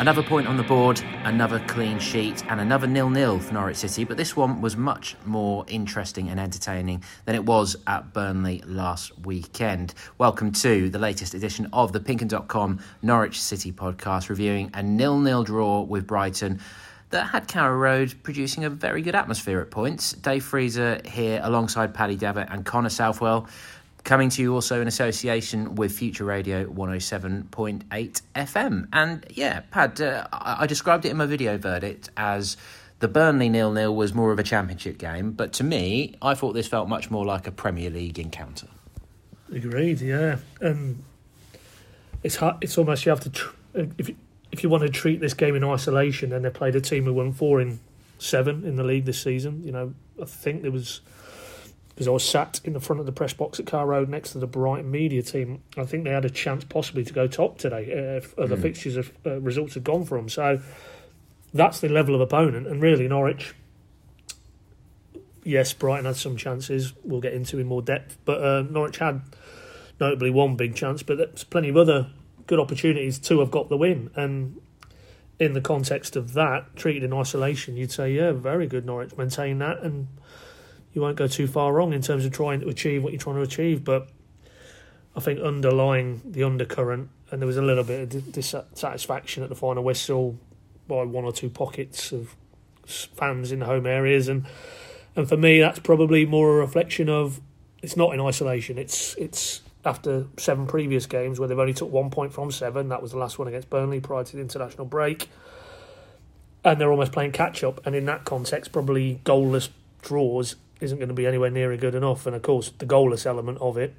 Another point on the board, another clean sheet, and another nil-nil for Norwich City. But this one was much more interesting and entertaining than it was at Burnley last weekend. Welcome to the latest edition of the Pinkun.com Norwich City podcast, reviewing a nil-nil draw with Brighton that had Carrow Road producing a very good atmosphere at points. Dave Freezer here alongside Paddy Davitt and Connor Southwell. Coming to you also in association with Future Radio 107.8 FM. And yeah, Pad, uh, I described it in my video verdict as the Burnley nil nil was more of a championship game, but to me, I thought this felt much more like a Premier League encounter. Agreed, yeah. And it's hard, it's almost you have to tr- if you, if you want to treat this game in isolation, then they played a team who won four in seven in the league this season. You know, I think there was because I was sat in the front of the press box at Carrow Road next to the Brighton media team. I think they had a chance possibly to go top today uh, if other mm. fixtures of uh, results had gone for them. So that's the level of opponent, and really Norwich. Yes, Brighton had some chances. We'll get into in more depth, but uh, Norwich had notably one big chance, but there's plenty of other good opportunities to have got the win. And in the context of that, treated in isolation, you'd say, yeah, very good Norwich maintain that and you won't go too far wrong in terms of trying to achieve what you're trying to achieve. But I think underlying the undercurrent, and there was a little bit of dissatisfaction at the final whistle by one or two pockets of fans in the home areas, and and for me that's probably more a reflection of it's not in isolation. It's it's after seven previous games where they've only took one point from seven. That was the last one against Burnley prior to the international break. And they're almost playing catch up, and in that context, probably goalless draws isn't going to be anywhere near good enough. And of course, the goalless element of it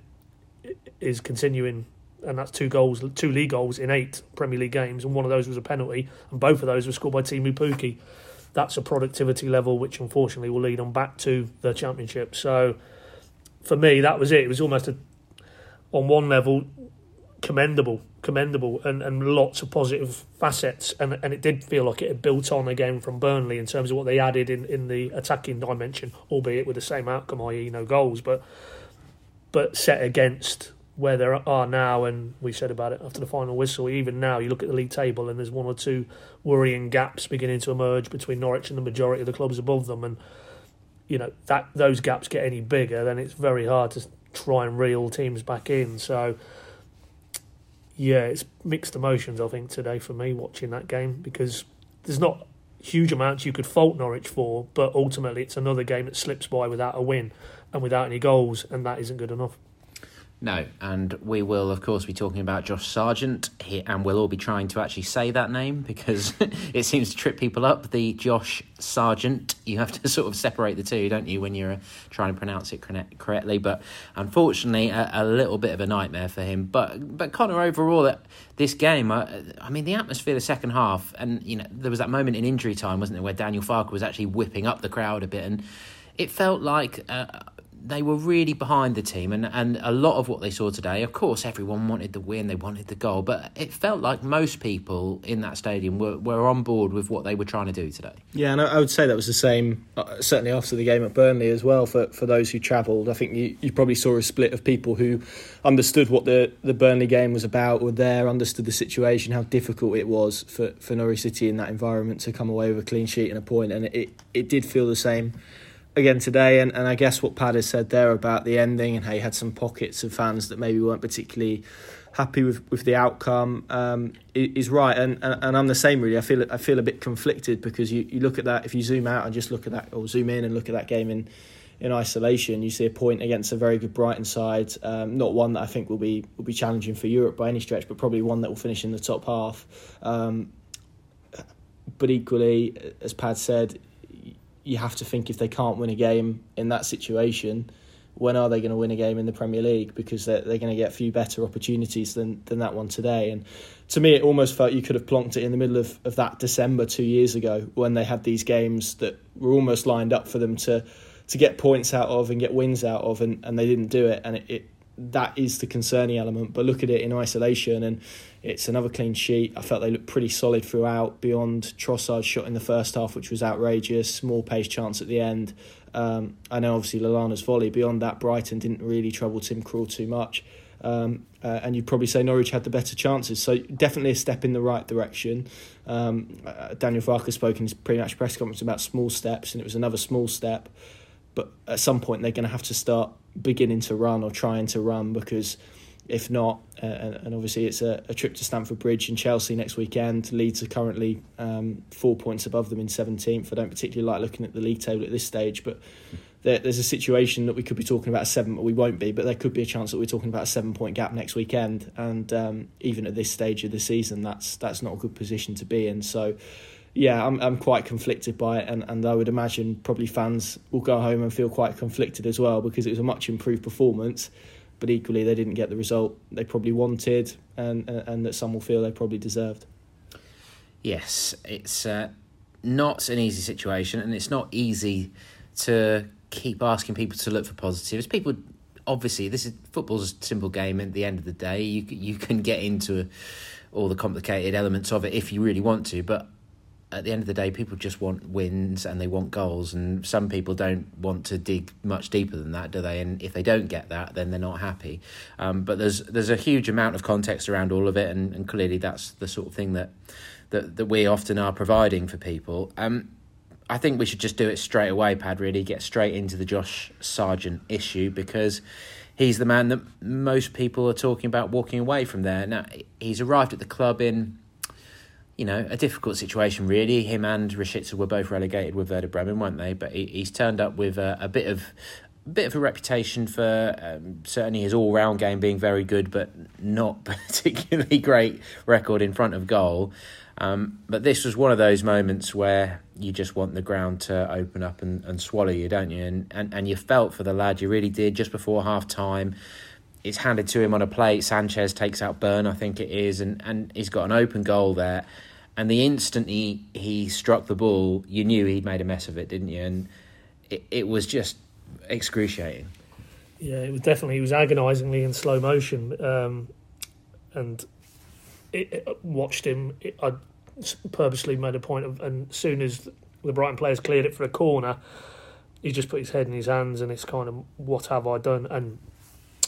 is continuing, and that's two goals, two league goals in eight Premier League games, and one of those was a penalty, and both of those were scored by Teemu Pukki. That's a productivity level which unfortunately will lead on back to the championship. So for me, that was it. It was almost a, on one level commendable, commendable, and, and lots of positive facets. And and it did feel like it had built on again from Burnley in terms of what they added in, in the attacking dimension, albeit with the same outcome, i.e., no goals, but but set against where they are now. And we said about it after the final whistle. Even now, you look at the league table, and there's one or two worrying gaps beginning to emerge between Norwich and the majority of the clubs above them, and you know that those gaps get any bigger, then it's very hard to try and reel teams back in. So yeah, it's mixed emotions. I think today for me watching that game because there's not huge amounts you could fault Norwich for, but ultimately it's another game that slips by without a win and without any goals, and that isn't good enough. No, and we will, of course, be talking about Josh Sargent, here, and we'll all be trying to actually say that name because it seems to trip people up. The Josh Sargent, you have to sort of separate the two, don't you, when you're uh, trying to pronounce it correctly? But unfortunately, a, a, little bit of a nightmare for him. But but Connor, overall, this game, uh, I mean, the atmosphere the second half, and you know, there was that moment in injury time, wasn't there, where Daniel Farke was actually whipping up the crowd a bit, and it felt like. Uh, they were really behind the team, and, and a lot of what they saw today, of course, everyone wanted the win, they wanted the goal, but it felt like most people in that stadium were, were on board with what they were trying to do today. Yeah, and I would say that was the same, uh, certainly after the game at Burnley as well, for, for those who travelled. I think you, you probably saw a split of people who understood what the, the Burnley game was about, were there, understood the situation, how difficult it was for, for Norwich City in that environment to come away with a clean sheet and a point, and it, it did feel the same again today, and, and I guess what Pad has said there about the ending and how you had some pockets of fans that maybe weren't particularly happy with, with the outcome um, is right, and, and, and I'm the same really. I feel I feel a bit conflicted because you, you look at that if you zoom out and just look at that or zoom in and look at that game in in isolation, you see a point against a very good Brighton side, um, not one that I think will be will be challenging for Europe by any stretch, but probably one that will finish in the top half. Um, but equally, as Pad said, you have to think if they can't win a game in that situation, when are they going to win a game in the Premier League? Because they're, they're going to get a few better opportunities than, than that one today. And to me, it almost felt you could have plonked it in the middle of, of that December two years ago when they had these games that were almost lined up for them to to get points out of and get wins out of, and, and they didn't do it. And it, it that is the concerning element. But look at it in isolation, and it's another clean sheet. I felt they looked pretty solid throughout, beyond Trossard's shot in the first half, which was outrageous, Maupay's chance at the end. Um, I know obviously Lallana's volley. Beyond that, Brighton didn't really trouble Tim Krul too much. Um, uh, and you'd probably say Norwich had the better chances. So definitely a step in the right direction. Um, uh, Daniel Farke spoke in his pre-match press conference about small steps, and it was another small step. But at some point, they're going to have to start beginning to run or trying to run because if not, uh, and, obviously it's a, a, trip to Stamford Bridge and Chelsea next weekend. Leeds are currently um, four points above them in 17th. I don't particularly like looking at the league table at this stage, but there, there's a situation that we could be talking about a seven, but we won't be. But there could be a chance that we're talking about a seven point gap next weekend, and um, even at this stage of the season, that's that's not a good position to be in. So. Yeah, I'm I'm quite conflicted by it, and, and I would imagine probably fans will go home and feel quite conflicted as well because it was a much improved performance but equally they didn't get the result they probably wanted and and that some will feel they probably deserved. Yes, it's uh, not an easy situation, and it's not easy to keep asking people to look for positives. People obviously this is football's a simple game. At the end of the day, you you can get into all the complicated elements of it if you really want to, but at the end of the day, people just want wins and they want goals, and some people don't want to dig much deeper than that, do they? And if they don't get that, then they're not happy. Um, but there's there's a huge amount of context around all of it, and, and clearly that's the sort of thing that that that we often are providing for people. Um, I think we should just do it straight away, Pad. Really, get straight into the Josh Sargent issue because he's the man that most people are talking about walking away from there. Now he's arrived at the club in you know, a difficult situation really. Him and Rashica were both relegated with Werder Bremen, weren't they? But he, he's turned up with a, a bit of a bit of a reputation for um, certainly his all round game being very good, but not particularly great record in front of goal. Um, but this was one of those moments where you just want the ground to open up and, and swallow you, don't you? And, and and you felt for the lad, you really did. Just before half time, it's handed to him on a plate. Sanchez takes out Burn, I think it is, and, and he's got an open goal there. And the instant he, he struck the ball, you knew he'd made a mess of it, didn't you? And it, it was just excruciating. Yeah, it was definitely, it was agonisingly in slow motion. Um, and it, it, watched him, it, I purposely made a point of, and as soon as the Brighton players cleared it for a corner, he just put his head in his hands and it's kind of, what have I done? And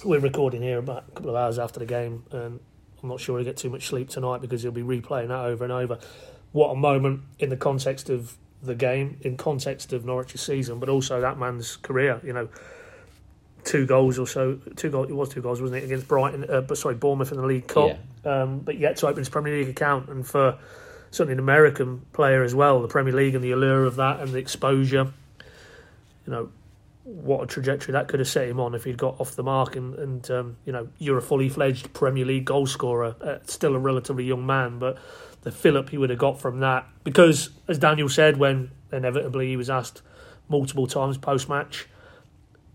we're recording here about a couple of hours after the game, and I'm not sure he'll get too much sleep tonight because he'll be replaying that over and over. What a moment in the context of the game, in context of Norwich's season, but also that man's career. You know, two goals or so. Two goals. It was two goals, wasn't it, against Brighton? Uh, but sorry, Bournemouth in the League Cup. Yeah. Um, but yet to open his Premier League account, and for certainly an American player as well, the Premier League and the allure of that and the exposure. You know, what a trajectory that could have set him on if he'd got off the mark. And, and um, you know, you're a fully fledged Premier League goal scorer, uh, still a relatively young man, but the fillip he would have got from that, because as Daniel said, when inevitably he was asked multiple times post match,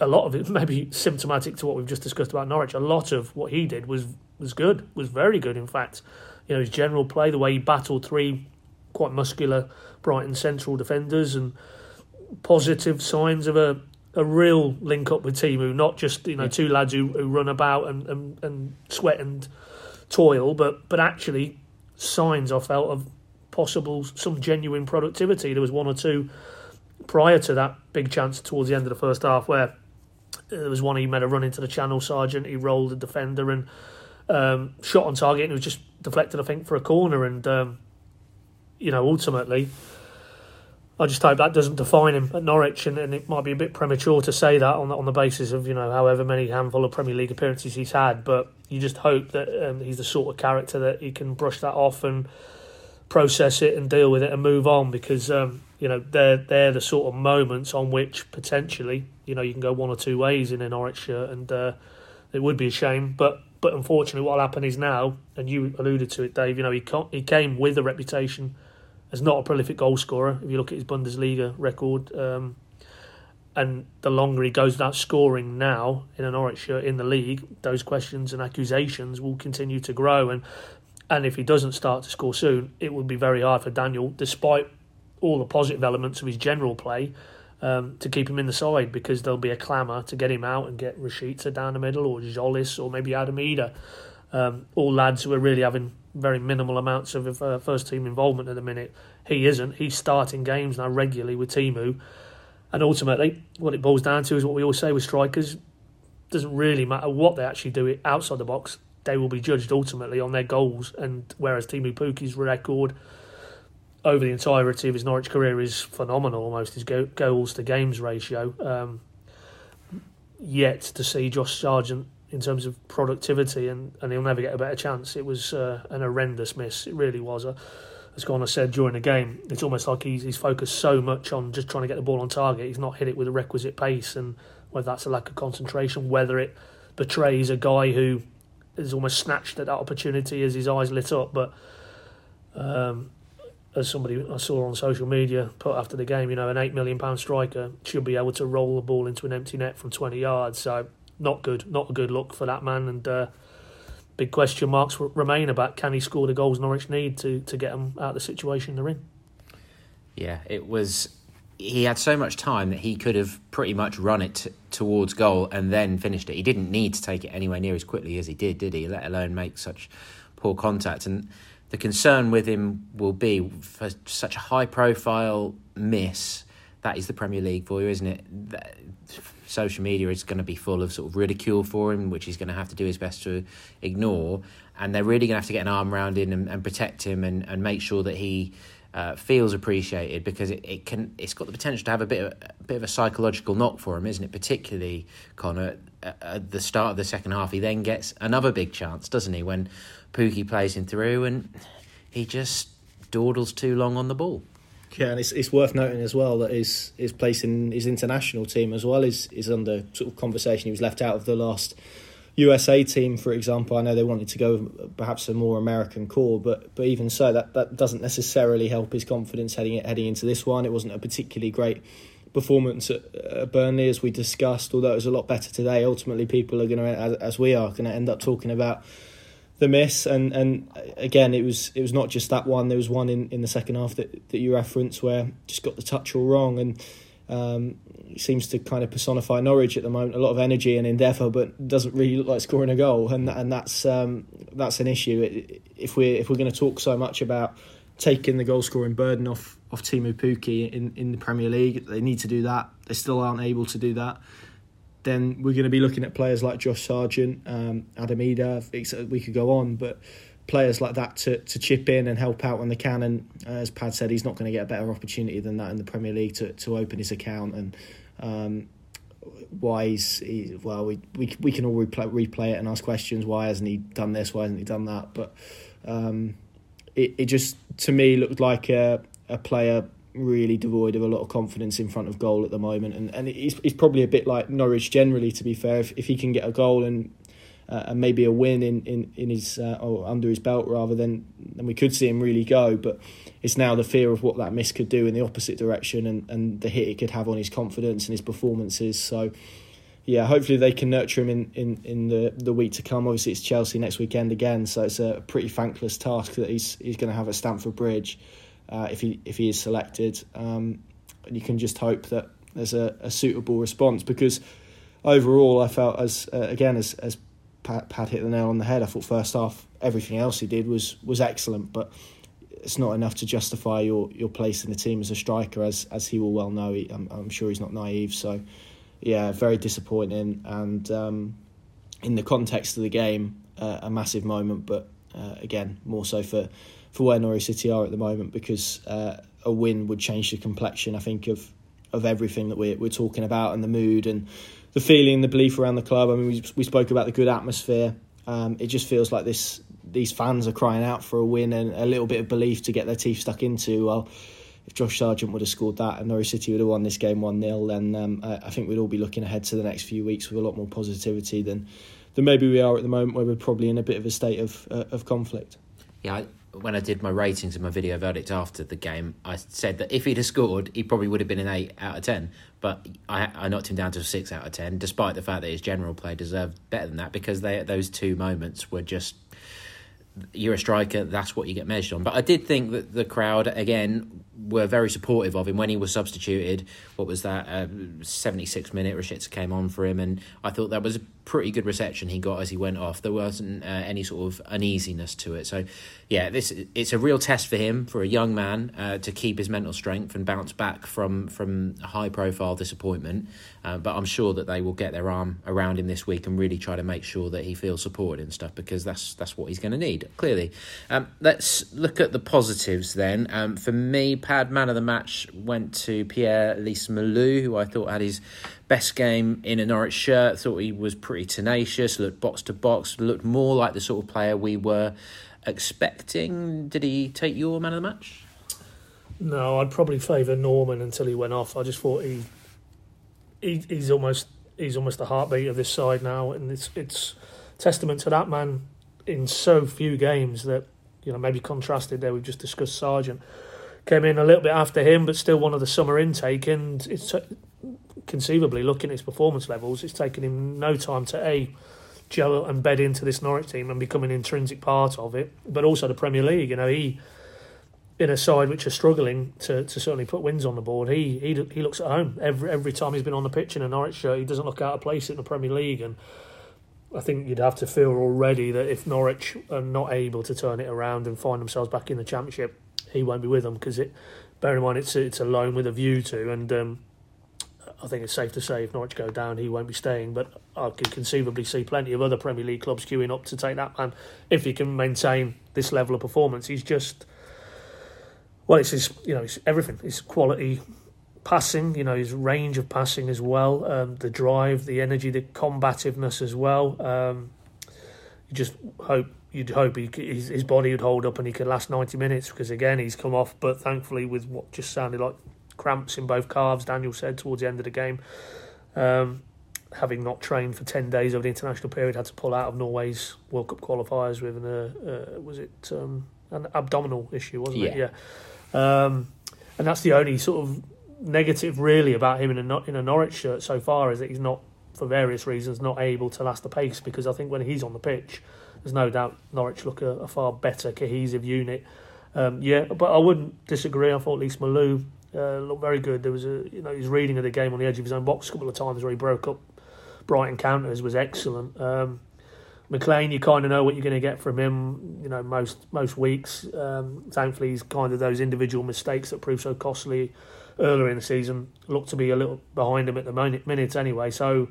a lot of it maybe symptomatic to what we've just discussed about Norwich. A lot of what he did was was good, was very good. In fact, you know, his general play, the way he battled three quite muscular Brighton central defenders, and positive signs of a a real link up with Teemu, not just you know yeah. two lads who, who run about and, and, and sweat and toil, but but actually signs I felt of possible some genuine productivity. There was one or two prior to that big chance towards the end of the first half where there was one he made a run into the channel Sargent, he rolled the defender and um, shot on target and it was just deflected I think for a corner and um, you know ultimately I just hope that doesn't define him at Norwich, and, and, it might be a bit premature to say that on the, on the basis of you know however many handful of Premier League appearances he's had. But you just hope that um, he's the sort of character that he can brush that off and process it and deal with it and move on because um, you know they're they're the sort of moments on which potentially you know you can go one or two ways in a Norwich shirt, and uh, it would be a shame, but. But unfortunately, what'll happen is now, and you alluded to it, Dave. You know, he he came with a reputation as not a prolific goal scorer. If you look at his Bundesliga record, um, and the longer he goes without scoring now in an Norwich shirt in the league, those questions and accusations will continue to grow. And and if he doesn't start to score soon, it will be very hard for Daniel, despite all the positive elements of his general play, um, to keep him in the side because there'll be a clamour to get him out and get Rashica down the middle or Tzolis or maybe Adam Idah. Um, all lads who are really having very minimal amounts of uh, first team involvement at the minute. He isn't. He's starting games now regularly with Teemu. And ultimately, what it boils down to is what we always say with strikers doesn't really matter what they actually do outside the box. They will be judged ultimately on their goals. And whereas Teemu Pukki's record over the entirety of his Norwich career is phenomenal, almost his go- goals to games ratio. Um, yet to see Josh Sargent in terms of productivity, and, and he'll never get a better chance. It was uh, an horrendous miss. It really was. Uh, as Connor said during the game, it's almost like he's, he's focused so much on just trying to get the ball on target. He's not hit it with the requisite pace, and whether that's a lack of concentration, whether it betrays a guy who is almost snatched at that opportunity as his eyes lit up. But um, as somebody I saw on social media put after the game, you know, an eight million pound striker should be able to roll the ball into an empty net from twenty yards. So not good, not a good look for that man. And uh, big question marks remain about can he score the goals Norwich need to to get them out of the situation they're in. Yeah, it was. He had so much time that he could have pretty much run it t- towards goal and then finished it. He didn't need to take it anywhere near as quickly as he did, did he? Let alone make such poor contact and the concern with him will be for such a high profile miss. That is the Premier League for you, isn't it? That, social media is going to be full of sort of ridicule for him, which he's going to have to do his best to ignore. And they're really going to have to get an arm around him and, and protect him and, and make sure that he uh, feels appreciated because it, it can it's got the potential to have a bit of a bit of a psychological knock for him, isn't it? Particularly Connor at, at the start of the second half, he then gets another big chance, doesn't he? When Pukki plays him through, and he just dawdles too long on the ball. Yeah, and it's, it's worth noting as well that his his place in his international team as well is is under sort of conversation. He was left out of the last USA team, for example. I know they wanted to go perhaps a more American core, but but even so, that, that doesn't necessarily help his confidence heading heading into this one. It wasn't a particularly great performance at, Burnley as we discussed, although it was a lot better today. Ultimately, people are going to, as, as we are, going to end up talking about the miss and and again it was it was not just that one. There was one in, in the second half that, that you referenced where just got the touch all wrong and um, seems to kind of personify Norwich at the moment a lot of energy and endeavour but doesn't really look like scoring a goal. And and that's um, that's an issue. If we're if we're going to talk so much about taking the goal scoring burden off off Teemu Pukki in, in the Premier League they need to do that. They still aren't able to do that then we're going to be looking at players like Josh Sargent, um, Adam Idah. We could go on, but players like that to, to chip in and help out when they can. And as Pad said, he's not going to get a better opportunity than that in the Premier League to, to open his account. And um, why he's he, well, we, we we can all replay, replay it and ask questions. Why hasn't he done this? Why hasn't he done that? But um, it it just to me looked like a a player really devoid of a lot of confidence in front of goal at the moment, and and he's, he's probably a bit like Norwich generally. To be fair, if, if he can get a goal and uh, and maybe a win in in in his uh, or under his belt rather, then then we could see him really go. But it's now the fear of what that miss could do in the opposite direction, and and the hit it could have on his confidence and his performances. So. Yeah, hopefully they can nurture him in, in, in the, the week to come. Obviously, it's Chelsea next weekend again, so it's a pretty thankless task that he's he's going to have at Stamford Bridge uh, if he if he is selected. Um, and you can just hope that there's a, a, suitable response because overall I felt as uh, again as as Pat, Pat hit the nail on the head. I thought first half everything else he did was was excellent, but it's not enough to justify your your place in the team as a striker, as as he will well know. He, I'm, I'm sure he's not naive. So yeah, very disappointing, and um, in the context of the game, uh, a massive moment, but uh, again more so for for where Norwich City are at the moment because uh, a win would change the complexion. I think of of everything that we're we're talking about and the mood and the feeling, the belief around the club. I mean, we we spoke about the good atmosphere. Um, it just feels like this. These fans are crying out for a win and a little bit of belief to get their teeth stuck into. Well, if Josh Sargent would have scored that and Norwich City would have won this game 1 0, then um, I think we'd all be looking ahead to the next few weeks with a lot more positivity than, than maybe we are at the moment, where we're probably in a bit of a state of, uh, of conflict. Yeah, when I did my ratings and my video verdict after the game, I said that if he'd have scored, he probably would have been an eight out of ten. But I, I knocked him down to a six out of ten, despite the fact that his general play deserved better than that because they those two moments were just you're a striker, that's what you get measured on. But I did think that the crowd, again, were very supportive of him when he was substituted. What was that? Uh, 76 minute, Rashica came on for him, and I thought that was a pretty good reception he got as he went off. There wasn't uh, any sort of uneasiness to it. So, yeah, this it's a real test for him, for a young man, uh, to keep his mental strength and bounce back from, from high profile disappointment. Uh, but I'm sure that they will get their arm around him this week and really try to make sure that he feels supported and stuff because that's that's what he's going to need clearly. Um, let's look at the positives then. Um, for me, Pad man of the match went to Pierre Lees-Melou, who I thought had his best game in a Norwich shirt. Thought he was pretty tenacious, looked box to box, looked more like the sort of player we were expecting. Did he take your man of the match? No, I'd probably favour Normann until he went off. I just thought he he, he's almost he's almost the heartbeat of this side now, and it's it's testament to that man in so few games that you know maybe contrasted there. We've just discussed Sargent came in a little bit after him, but still one of the summer intake, and it's uh, conceivably looking at his performance levels, it's taken him no time to a gel and bed into this Norwich team and become an intrinsic part of it, but also the Premier League. You know he in a side which are struggling to, to certainly put wins on the board, he he he looks at home every every time he's been on the pitch in a Norwich shirt. He doesn't look out of place in the Premier League, and I think you'd have to feel already that if Norwich are not able to turn it around and find themselves back in the Championship, he won't be with them because it. Bear in mind, it's it's a loan with a view to, and um, I think it's safe to say if Norwich go down, he won't be staying. But I could conceivably see plenty of other Premier League clubs queuing up to take that man if he can maintain this level of performance. He's just well, it's his, you know, it's everything. His quality passing, you know, his range of passing as well, um, the drive, the energy, the combativeness as well. Um, you just hope you'd hope he, his, his body would hold up and he could last ninety minutes because again he's come off, but thankfully with what just sounded like cramps in both calves. Daniel said towards the end of the game. Um, having not trained for 10 days over the international period, had to pull out of Norway's World Cup qualifiers with an, uh, uh, was it um, an abdominal issue, wasn't yeah. it? Yeah. Um, and that's the only sort of negative really about him in a in a Norwich shirt so far is that he's not, for various reasons, not able to last the pace. Because I think when he's on the pitch, there's no doubt Norwich look a, a far better cohesive unit. Um, yeah, but I wouldn't disagree. I thought Lees-Melou uh, looked very good. There was a you know his reading of the game on the edge of his own box a couple of times where he broke up Brighton counters was excellent. Um, McLean, you kind of know what you're going to get from him. You know, most most weeks. Um, thankfully, he's kind of those individual mistakes that prove so costly earlier in the season look to be a little behind him at the minute, minute anyway. So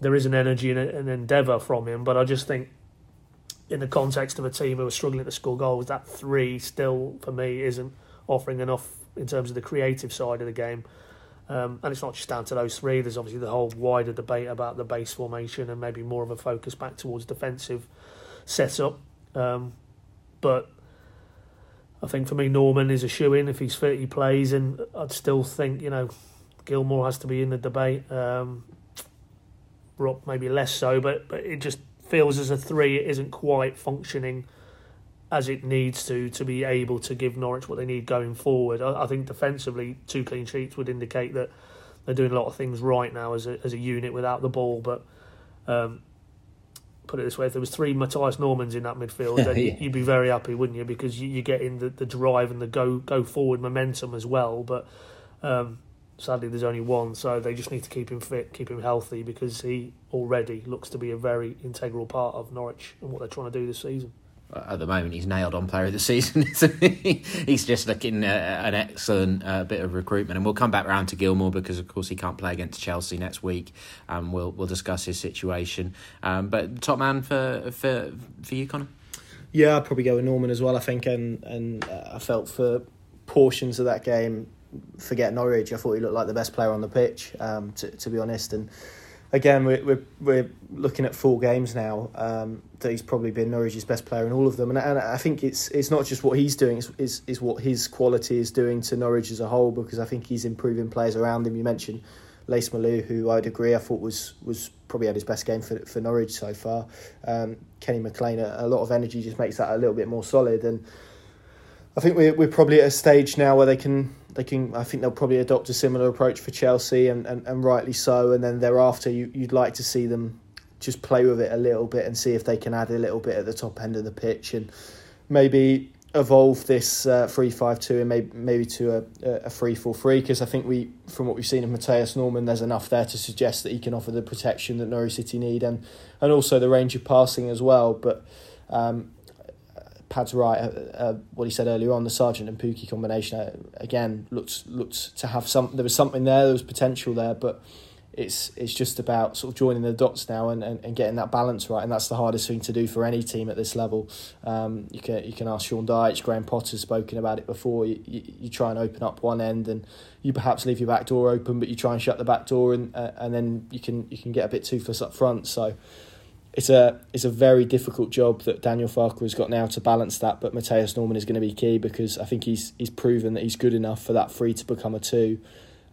there is an energy and an endeavour from him. But I just think, in the context of a team who are struggling to score goals, that three still for me isn't offering enough in terms of the creative side of the game. Um, and it's not just down to those three. There's obviously the whole wider debate about the base formation and maybe more of a focus back towards defensive setup. Um, but I think for me, Normann is a shoe in. If he's fit, he plays. And I'd still think, you know, Gilmour has to be in the debate. Um, Rupp maybe less so, but, but it just feels as a three, it isn't quite functioning as it needs to to be able to give Norwich what they need going forward. I, I, think defensively, two clean sheets would indicate that they're doing a lot of things right now as a as a unit without the ball. But um, put it this way: if there was three Mathias Normanns in that midfield, then yeah. you'd be very happy, wouldn't you? Because you, are getting the, the drive and the go go forward momentum as well. But um, sadly, there's only one, so they just need to keep him fit, keep him healthy, because he already looks to be a very integral part of Norwich and what they're trying to do this season at the moment he's nailed on player of the season he? he's just looking at an excellent uh, bit of recruitment. And we'll come back round to Gilmour because of course he can't play against Chelsea next week. And um, we'll we'll discuss his situation. Um, but top man for for for you Connor? Yeah I'd probably go with Normann as well I think. And and uh, I felt for portions of that game forget Norwich I thought he looked like the best player on the pitch um, to, to be honest. And again, we're, we're, we're looking at four games now um, that he's probably been Norwich's best player in all of them, and, and I think it's it's not just what he's doing; it's, is is what his quality is doing to Norwich as a whole. Because I think he's improving players around him. You mentioned Lees-Melou, who I'd agree I thought was was probably had his best game for for Norwich so far. Um, Kenny McLean, a, a lot of energy just makes that a little bit more solid and. I think we're we're probably at a stage now where they can they can. I think they'll probably adopt a similar approach for Chelsea, and, and, and rightly so. And then thereafter, you, you'd like to see them just play with it a little bit and see if they can add a little bit at the top end of the pitch and maybe evolve this uh, three five two and maybe maybe to a a three four three because I think we from what we've seen of Mathias Normann there's enough there to suggest that he can offer the protection that Norwich City need and and also the range of passing as well but um, Pad's right uh, uh, what he said earlier on the Sargent and Pukki combination uh, again looked looked to have some there was something there there was potential there but it's it's just about sort of joining the dots now and, and, and getting that balance right, and that's the hardest thing to do for any team at this level. Um, you can you can ask Sean Dyche, Graham Potter's spoken about it before. You, you, you, try and open up one end, and you perhaps leave your back door open, but you try and shut the back door, and uh, and then you can you can get a bit toothless up front. So. It's a it's a very difficult job that Daniel Farke has got now to balance that, but Mathias Normann is going to be key because I think he's he's proven that he's good enough for that three to become a two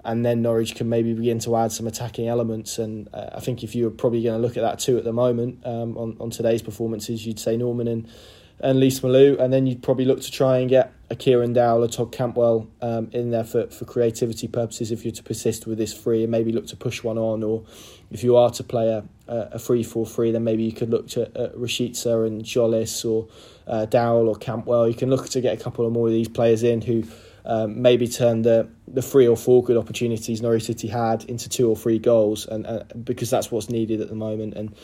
and then Norwich can maybe begin to add some attacking elements. And uh, I think if you were probably going to look at that too at the moment um, on on today's performances, you'd say Normann and and Lees-Melou, and then you'd probably look to try and get a Kieran Dowell, a Todd Cantwell um, in there for, for creativity purposes if you're to persist with this free and maybe look to push one on, or if you are to play a, a free 4 3, then maybe you could look to uh, Rashica and Tzolis or uh, Dowell or Cantwell. You can look to get a couple of more of these players in who um, maybe turn the the three or four good opportunities Norwich City had into two or three goals, and uh, because that's what's needed at the moment. And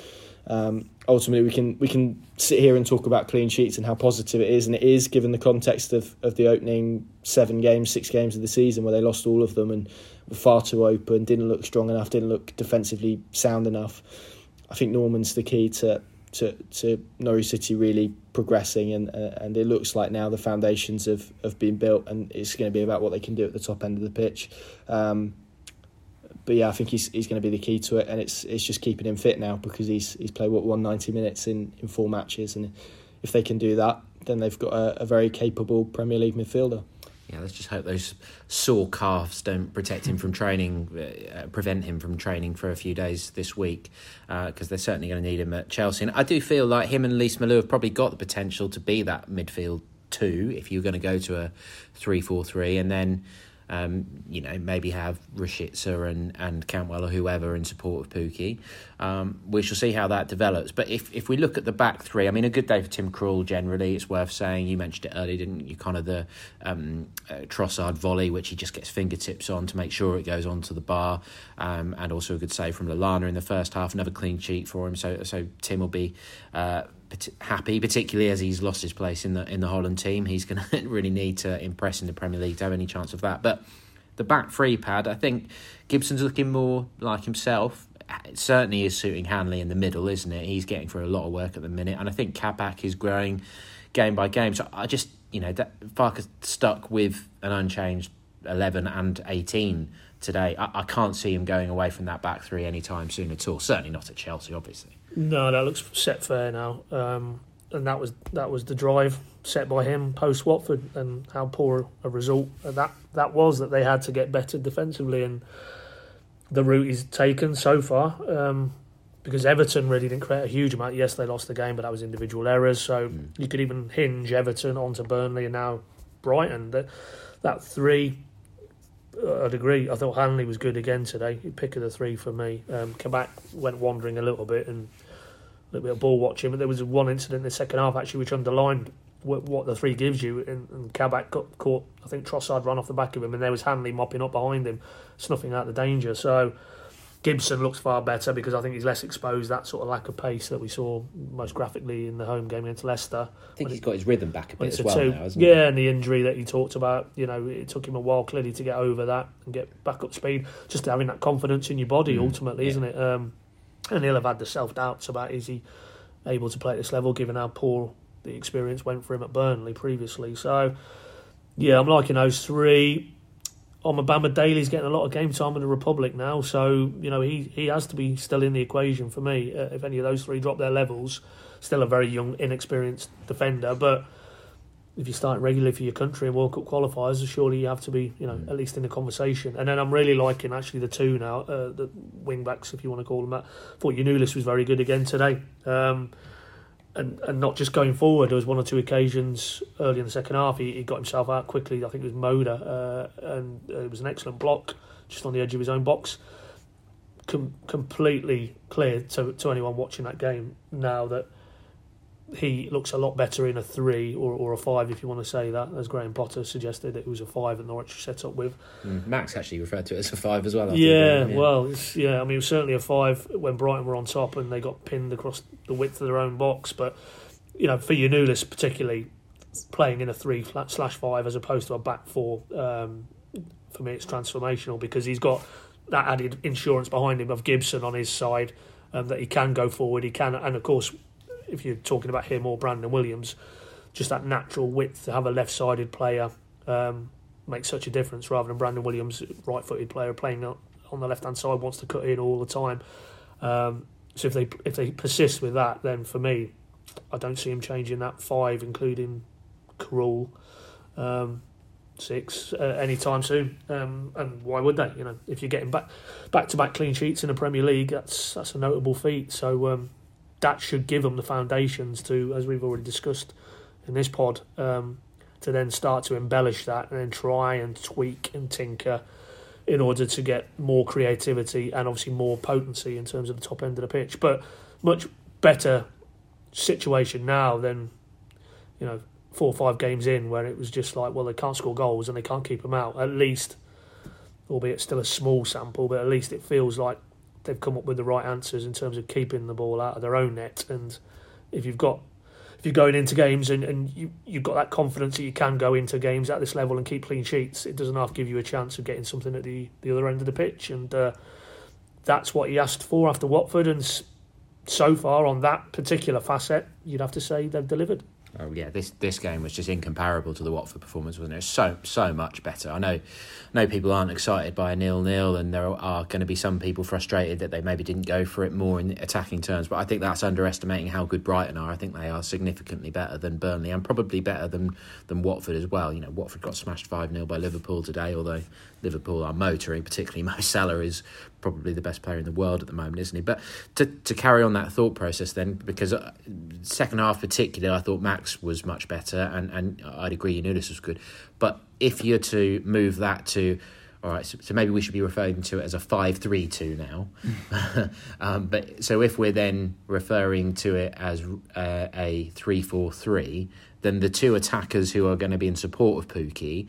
um, ultimately, we can we can sit here and talk about clean sheets and how positive it is, and it is given the context of, of the opening seven games, six games of the season where they lost all of them and were far too open, didn't look strong enough, didn't look defensively sound enough. I think Normann's the key to to to Norwich City really progressing, and uh, and it looks like now the foundations have, have been built, and it's going to be about what they can do at the top end of the pitch. Um, but yeah, I think he's he's going to be the key to it, and it's it's just keeping him fit now because he's he's played what one ninety minutes in, in four matches, and if they can do that, then they've got a, a very capable Premier League midfielder yeah, let's just hope those sore calves don't protect him from training, uh, prevent him from training for a few days this week, because uh, they're certainly going to need him at Chelsea. And I do feel like him and Lees-Melou have probably got the potential to be that midfield two if you're going to go to a three-four-three, and then um, you know, maybe have Rashica and, and Cantwell or whoever in support of Pukki. Um, we shall see how that develops. But if, if we look at the back three, I mean, a good day for Tim Krul generally. It's worth saying. You mentioned it earlier, didn't you? Kind of the um, uh, Trossard volley, which he just gets fingertips on to make sure it goes onto the bar, um, and also a good save from Lallana in the first half. Another clean sheet for him. So so Tim will be. Uh, happy, particularly as he's lost his place in the in the Holland team. He's going to really need to impress in the Premier League to have any chance of that. But the back three pad, I think Gibson's looking more like himself. It certainly is suiting Hanley in the middle, isn't it? He's getting through a lot of work at the minute, and I think Kabak is growing game by game. So I just, you know, that Farke's stuck with an unchanged eleven and eighteen today. I, I can't see him going away from that back three anytime soon at all. Certainly not at Chelsea, obviously. No, that looks set fair now. Um, and that was that was the drive set by him post Watford, and how poor a result that that was that they had to get better defensively, and the route he's taken so far. Um, because Everton really didn't create a huge amount. Yes, they lost the game, but that was individual errors. So mm. you could even hinge Everton onto Burnley and now Brighton. That that three I'd agree. I thought Hanley was good again today. Pick of the three for me. Um, Kabak went wandering a little bit and little bit of ball watching, but there was one incident in the second half actually which underlined what, what the three gives you. And, and Kabak got caught. I think Trossard ran off the back of him, and there was Hanley mopping up behind him, snuffing out the danger. So Gibson looks far better because I think he's less exposed that sort of lack of pace that we saw most graphically in the home game against Leicester. I think he's got his rhythm back a bit as well two, now, hasn't he? yeah, and the injury that he talked about, you know, it took him a while clearly to get over that and get back up speed. Just having that confidence in your body, mm, ultimately, yeah. isn't it? Um, and he'll have had the self doubts about is he able to play at this level, given how poor the experience went for him at Burnley previously. So, yeah, I'm liking those three. Omobamidele's getting a lot of game time in the Republic now, so you know he he has to be still in the equation for me. Uh, if any of those three drop their levels, still a very young, inexperienced defender, but if you start regularly for your country in World Cup qualifiers, surely you have to be, you know, at least in the conversation. And then I'm really liking actually the two now, uh, the wing backs, if you want to call them that. I thought Giannoulis was very good again today. Um, and and not just going forward. There was one or two occasions early in the second half. He, he got himself out quickly. I think it was Moder, uh, and it was an excellent block just on the edge of his own box. com- completely clear to to anyone watching that game now that he looks a lot better in a three or, or a five, if you want to say that, as Graham Potter suggested. It was a five that Norwich set up with. Mm. Max actually referred to it as a five as well. Yeah, game, well, it's, yeah. I mean, it was certainly a five when Brighton were on top and they got pinned across the width of their own box. But you know, for Giannoulis particularly, playing in a three flat slash five as opposed to a back four, um, for me, it's transformational because he's got that added insurance behind him of Gibson on his side, um, that he can go forward. He can, and of course, if you're talking about him or Brandon Williams, just that natural width to have a left-sided player um, makes such a difference rather than Brandon Williams, right-footed player playing on the left-hand side wants to cut in all the time. Um, so if they if they persist with that, then for me, I don't see him changing that five, including Krul, um, six uh, anytime soon. Um, and why would they? You know, if you're getting back back to back clean sheets in the Premier League, that's that's a notable feat. So um, that should give them the foundations to, as we've already discussed in this pod, um, to then start to embellish that and then try and tweak and tinker in order to get more creativity and obviously more potency in terms of the top end of the pitch. But much better situation now than you know four or five games in where it was just like well they can't score goals and they can't keep them out at least albeit still a small sample but at least it feels like they've come up with the right answers in terms of keeping the ball out of their own net. And if you've got if you're going into games and, and you, you've got that confidence that you can go into games at this level and keep clean sheets, it doesn't half give you a chance of getting something at the, the other end of the pitch. And uh, that's what he asked for after Watford. And so far on that particular facet, you'd have to say they've delivered. Oh yeah, this this game was just incomparable to the Watford performance, wasn't it? was so so much better. I know, know people aren't excited by a nil nil, and there are going to be some people frustrated that they maybe didn't go for it more in attacking terms. But I think that's underestimating how good Brighton are. I think they are significantly better than Burnley, and probably better than than Watford as well. You know, Watford got smashed five 0 by Liverpool today, although Liverpool are motoring, particularly Mo Salah is probably the best player in the world at the moment, isn't he? But to to carry on that thought process then, because uh, second half particularly, I thought Max was much better, and, and I'd agree Giannoulis was good. But if you're to move that to all right, so, so, maybe we should be referring to it as a five-three-two now. um, but so if we're then referring to it as uh, a three-four-three, then the two attackers who are going to be in support of Pukki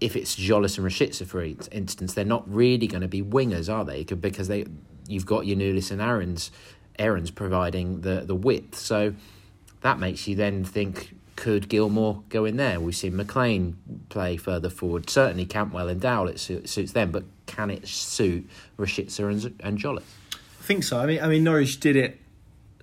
if it's Tzolis and Rashica, for instance, they're not really going to be wingers, are they? Because they, you've got Giannoulis and Aarons, Aarons providing the, the width. So that makes you then think, could Gilmour go in there? We've seen McLean play further forward. Certainly Cantwell and Dowell, it suits them, but can it suit Rashica and, and Tzolis? I think so. I mean, I mean, Norwich did it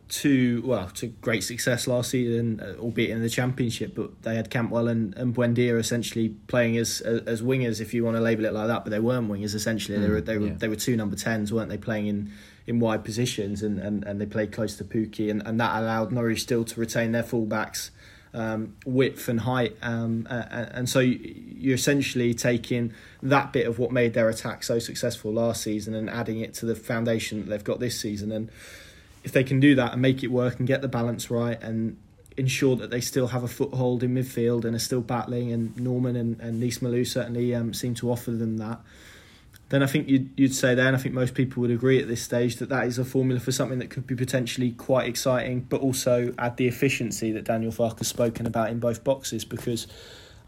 to well to great success last season, uh, albeit in the championship. But they had Cantwell and, and Buendia essentially playing as, as, as wingers, if you want to label it like that. But they weren't wingers essentially. Mm, they were they were yeah. they were two number tens, weren't they? Playing in, in wide positions, and, and, and they played close to Pukki, and, and that allowed Norwich still to retain their fullbacks. Um, width and height, um, uh, and so you're essentially taking that bit of what made their attack so successful last season and adding it to the foundation that they've got this season. And if they can do that and make it work and get the balance right and ensure that they still have a foothold in midfield and are still battling, and Normann and, and Melou certainly um, seem to offer them that, then I think you'd, you'd say there, and I think most people would agree at this stage, that that is a formula for something that could be potentially quite exciting, but also add the efficiency that Daniel Farke has spoken about in both boxes because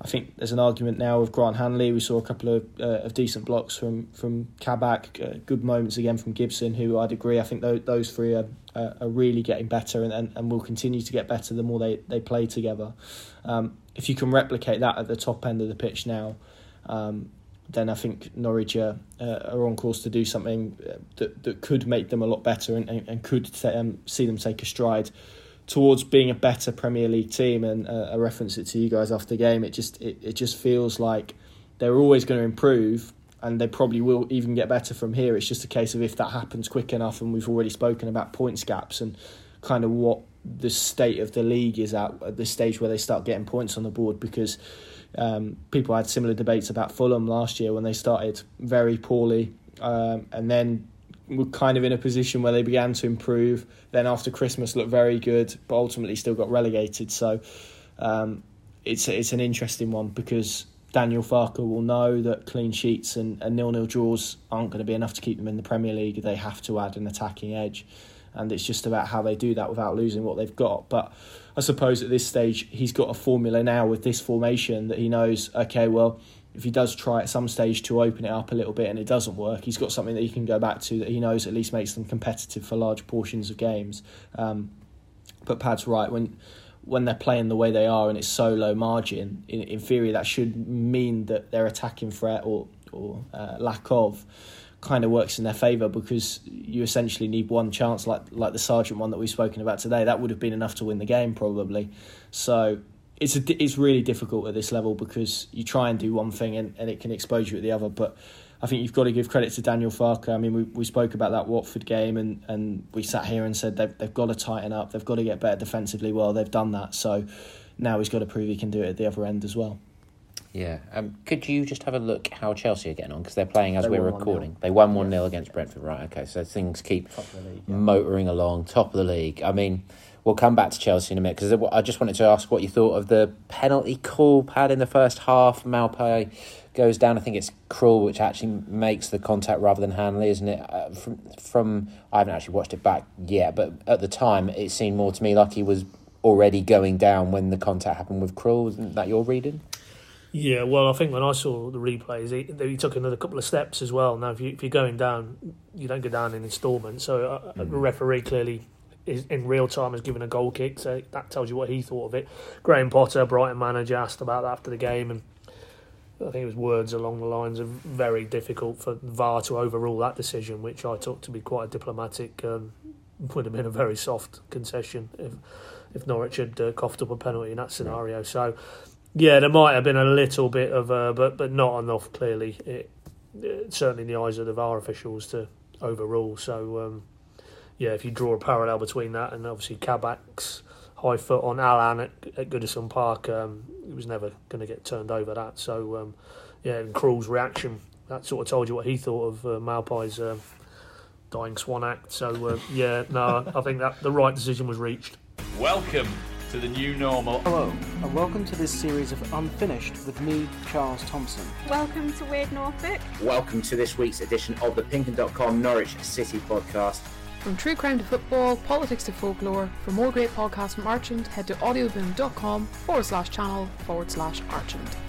I think there's an argument now with Grant Hanley. We saw a couple of, uh, of decent blocks from from Kabak, uh, good moments again from Gibson, who I'd agree. I think those, those three are, are really getting better and, and, and will continue to get better the more they, they play together. Um, if you can replicate that at the top end of the pitch now, um, then I think Norwich are, uh, are on course to do something uh, that, that could make them a lot better and, and, and could um, see them take a stride towards being a better Premier League team. And uh, I reference it to you guys after the game. It just it, it just feels like they're always going to improve, and they probably will even get better from here. It's just a case of if that happens quick enough. And we've already spoken about points gaps and kind of what the state of the league is at at the stage where they start getting points on the board because. Um, people had similar debates about Fulham last year when they started very poorly um, and then were kind of in a position where they began to improve. Then after Christmas, looked very good, but ultimately still got relegated. So um, it's it's an interesting one because Daniel Farke will know that clean sheets and, and nil nil draws aren't going to be enough to keep them in the Premier League. They have to add an attacking edge, and it's just about how they do that without losing what they've got. But I suppose at this stage, he's got a formula now with this formation that he knows, okay, well, if he does try at some stage to open it up a little bit and it doesn't work, he's got something that he can go back to that he knows at least makes them competitive for large portions of games. Um, but Pad's right when when they're playing the way they are and it's so low margin, in, in theory that should mean that their attacking threat or or uh, lack of kind of works in their favour because you essentially need one chance like like the Sargent one that we've spoken about today. That would have been enough to win the game probably. So it's a, it's really difficult at this level because you try and do one thing and, and it can expose you at the other. But I think you've got to give credit to Daniel Farke. I mean, we, we spoke about that Watford game and, and we sat here and said they've, they've got to tighten up, they've got to get better defensively. Well, they've done that. So now he's got to prove he can do it at the other end as well. Yeah. Um, could you just have a look how Chelsea are getting on? Because they're playing as they we're recording. They won 1 0 against Brentford, right? Okay, so things keep league, yeah. motoring along, top of the league. I mean, we'll come back to Chelsea in a minute because I just wanted to ask what you thought of the penalty call pad in the first half. Maupay goes down. I think it's Krul which actually makes the contact rather than Hanley, isn't it? Uh, from from I haven't actually watched it back yet, but at the time it seemed more to me like he was already going down when the contact happened with Krul. Isn't that your reading? Yeah, well, I think when I saw the replays, he, he took another couple of steps as well. Now, if, you, if you're going down, you don't go down in instalments. So uh, mm. the referee clearly is in real time has given a goal kick, so that tells you what he thought of it. Graham Potter, Brighton manager, asked about that after the game, and I think it was words along the lines of very difficult for VAR to overrule that decision, which I took to be quite a diplomatic. Um, would have been a very soft concession if if Norwich had uh, coughed up a penalty in that scenario. So, yeah, there might have been a little bit of, uh, but but not enough. Clearly, it, it, certainly in the eyes of the VAR officials to overrule. So, um, yeah, if you draw a parallel between that and obviously Kabak's high foot on Allan at, at Goodison Park, um, it was never going to get turned over that. So, um, yeah, and Krul's reaction, that sort of told you what he thought of uh, Maupay's uh, dying swan act. So, uh, yeah, no, I think that the right decision was reached. Welcome to the new normal. Hello, and welcome to this series of Unfinished with me, Charles Thompson. Welcome to Weird Norfolk. Welcome to this week's edition of the Pinkun.com Norwich City podcast. From true crime to football, politics to folklore, for more great podcasts from Archant, head to audioboom.com forward slash channel forward slash Archant.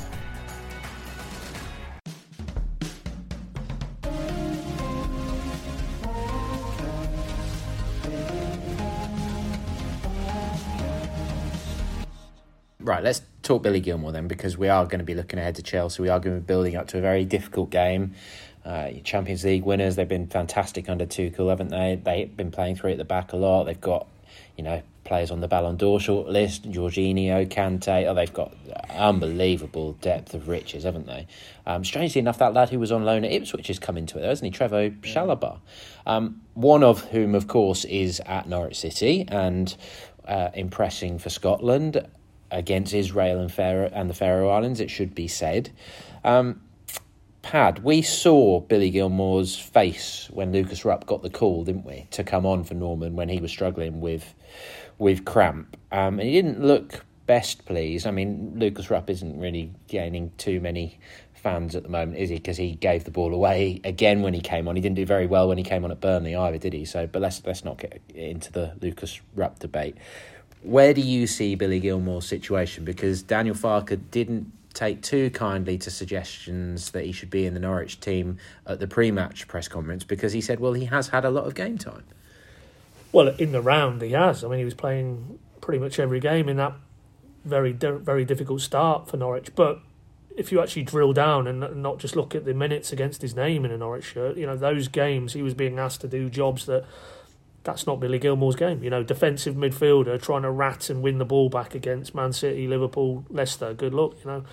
Right, let's talk Billy Gilmour then, because we are going to be looking ahead to Chelsea. We are going to be building up to a very difficult game uh, Champions League winners. They've been fantastic under Tuchel, haven't they? They've been playing three at the back a lot. They've got, you know, players on the Ballon d'Or shortlist, Jorginho, Kante. Oh, they've got unbelievable depth of riches, haven't they? Um, strangely enough, that lad who was on loan at Ipswich has come into it, hasn't he? Trevoh Chalobah. Um, one of whom, of course, is at Norwich City and uh, impressing for Scotland against Israel and, Faroe, and the Faroe Islands, it should be said. Um, Pad, we saw Billy Gilmour's face when Lukas Rupp got the call, didn't we, to come on for Normann when he was struggling with with cramp. Um, and he didn't look best pleased. I mean, Lukas Rupp isn't really gaining too many fans at the moment, is he? Because he gave the ball away again when he came on. He didn't do very well when he came on at Burnley either, did he? So, but let's let's not get into the Lukas Rupp debate. Where do you see Billy Gilmour's situation? Because Daniel Farke didn't take too kindly to suggestions that he should be in the Norwich team at the pre-match press conference because he said, well, he has had a lot of game time. Well, in the round, he has. I mean, he was playing pretty much every game in that very, very difficult start for Norwich. But if you actually drill down and not just look at the minutes against his name in a Norwich shirt, you know, those games he was being asked to do jobs that that's not Billy Gilmour's game. You know, defensive midfielder trying to rat and win the ball back against Man City, Liverpool, Leicester. Good luck. You know,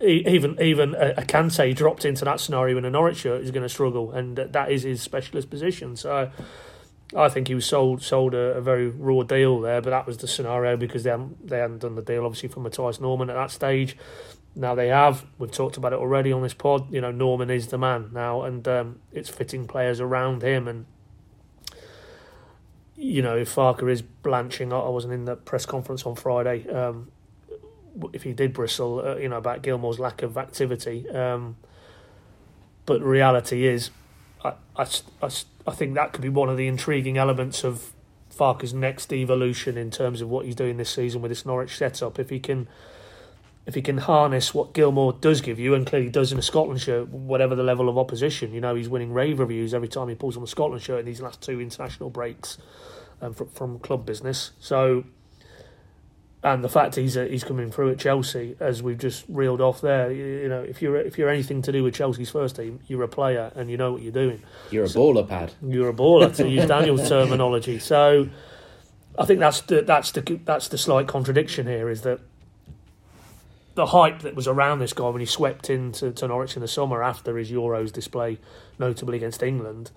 even even a, Kante dropped into that scenario in a Norwich shirt is going to struggle, and that is his specialist position. So. I think he was sold sold a, a, very raw deal there, but that was the scenario because they hadn't, they hadn't done the deal obviously for Mathias Normann at that stage. Now they have. We've talked about it already on this pod. You know, Normann is the man now, and um, it's fitting players around him. And you know, if Farke is blanching, I wasn't in the press conference on Friday. Um, if he did bristle, uh, you know, about Gilmour's lack of activity. Um, but reality is, I, I, I, I think that could be one of the intriguing elements of Farke's next evolution in terms of what he's doing this season with this Norwich setup. If he can, if he can harness what Gilmour does give you, and clearly does in a Scotland shirt, whatever the level of opposition, you know, he's winning rave reviews every time he pulls on the Scotland shirt in these last two international breaks um, from, from club business. So and the fact he's uh, he's coming through at Chelsea, as we've just reeled off there, you, you, know, if you're if you're anything to do with Chelsea's first team, you're a player and you know what you're doing. You're a baller, pad. You're a baller, to use Daniel's terminology. So, I think that's the that's the that's the slight contradiction here is that the hype that was around this guy when he swept into to Norwich in the summer after his Euros display, notably against England,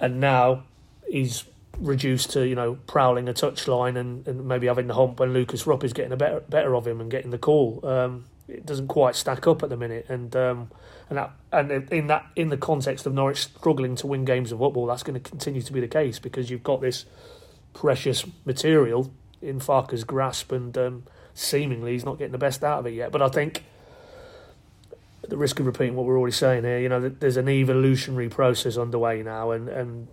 and now he's reduced to you know prowling a touchline and, and maybe having the hump when Lukas Rupp is getting a better better of him and getting the call. Um, it doesn't quite stack up at the minute, and um, and that, and in that in the context of Norwich struggling to win games of football, that's going to continue to be the case because you've got this precious material in Farke's grasp, and um, seemingly he's not getting the best out of it yet. But I think. At the risk of repeating what we're already saying here, you know, there's an evolutionary process underway now, and, and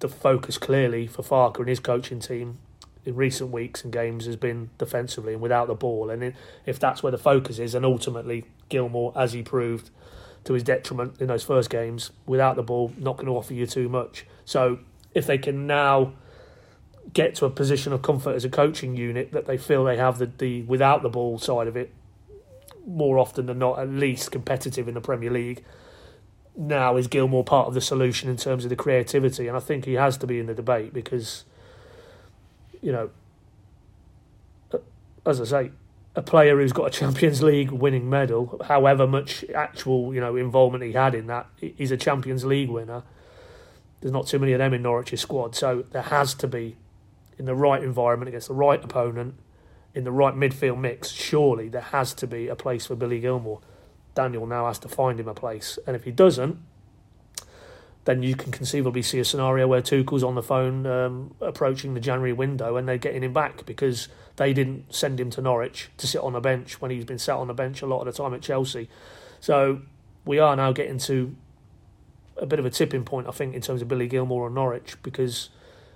the focus clearly for Farke and his coaching team in recent weeks and games has been defensively and without the ball. And if that's where the focus is, and ultimately Gilmour, as he proved to his detriment in those first games, without the ball, not going to offer you too much. So if they can now get to a position of comfort as a coaching unit that they feel they have the, the without the ball side of it more often than not at least competitive in the Premier League now is Gilmour part of the solution in terms of the creativity, and I think he has to be in the debate because, you know, uh, as I say, a player who's got a Champions League winning medal, however much actual you know involvement he had in that, he's a Champions League winner. There's not too many of them in Norwich's squad, so there has to be, in the right environment against the right opponent, in the right midfield mix. Surely there has to be a place for Billy Gilmour. Daniel now has to find him a place. And if he doesn't, then you can conceivably see a scenario where Tuchel's on the phone um, approaching the January window and they're getting him back because they didn't send him to Norwich to sit on a bench when he's been sat on the bench a lot of the time at Chelsea. So we are now getting to a bit of a tipping point, I think, in terms of Billy Gilmour and Norwich because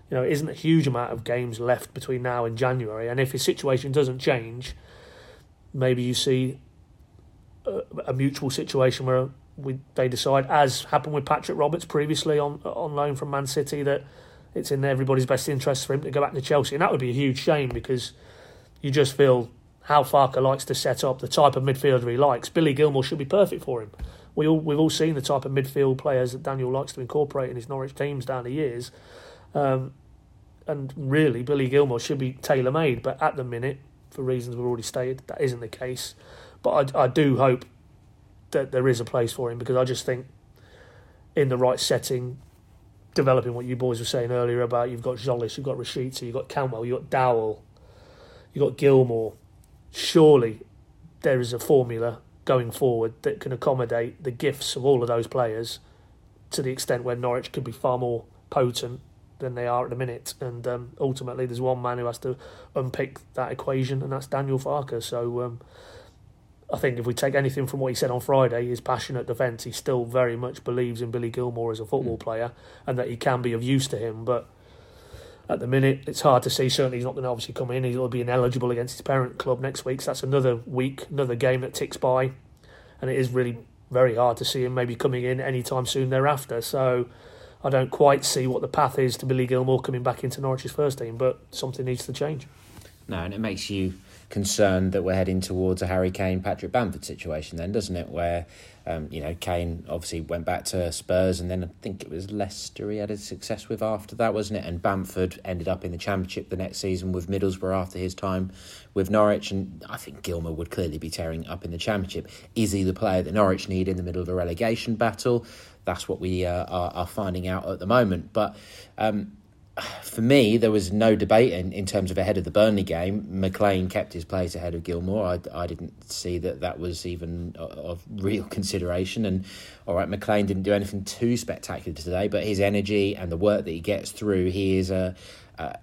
you know it isn't a huge amount of games left between now and January, and if his situation doesn't change, maybe you see a, mutual situation where we they decide, as happened with Patrick Roberts previously on on loan from Man City, that it's in everybody's best interest for him to go back to Chelsea, and that would be a huge shame because you just feel how Farke likes to set up the type of midfielder he likes. Billy Gilmour should be perfect for him. We all we've all seen the type of midfield players that Daniel likes to incorporate in his Norwich teams down the years, um, and really Billy Gilmour should be tailor made. But at the minute, for reasons we've already stated, that isn't the case. But I, I do hope that there is a place for him because I just think in the right setting, developing what you boys were saying earlier about you've got Tzolis, you've got Rashica, you've got Cantwell, you've got Dowell, you've got Gilmour. Surely there is a formula going forward that can accommodate the gifts of all of those players to the extent where Norwich could be far more potent than they are at the minute. And um, ultimately, there's one man who has to unpick that equation, and that's Daniel Farke. So um, I think if we take anything from what he said on Friday, his passionate defence, he still very much believes in Billy Gilmour as a football mm. player and that he can be of use to him. But at the minute, it's hard to see. Certainly, he's not going to obviously come in. He'll be ineligible against his parent club next week. So that's another week, another game that ticks by. And it is really very hard to see him maybe coming in anytime soon thereafter. So I don't quite see what the path is to Billy Gilmour coming back into Norwich's first team, but something needs to change. No, and it makes you concerned that we're heading towards a Harry Kane, Patrick Bamford situation, then, doesn't it? Where, um, you know, Kane obviously went back to Spurs and then I think it was Leicester he had a success with after that, wasn't it? And Bamford ended up in the Championship the next season with Middlesbrough after his time with Norwich. And I think Gilmour would clearly be tearing up in the Championship. Is he the player that Norwich need in the middle of a relegation battle? That's what we uh, are, are, finding out at the moment. But. Um, for me, there was no debate in, in terms of ahead of the Burnley game. McLean kept his place ahead of Gilmour. I, I didn't see that that was even of real consideration. And all right, McLean didn't do anything too spectacular today, but his energy and the work that he gets through, he is a. Uh,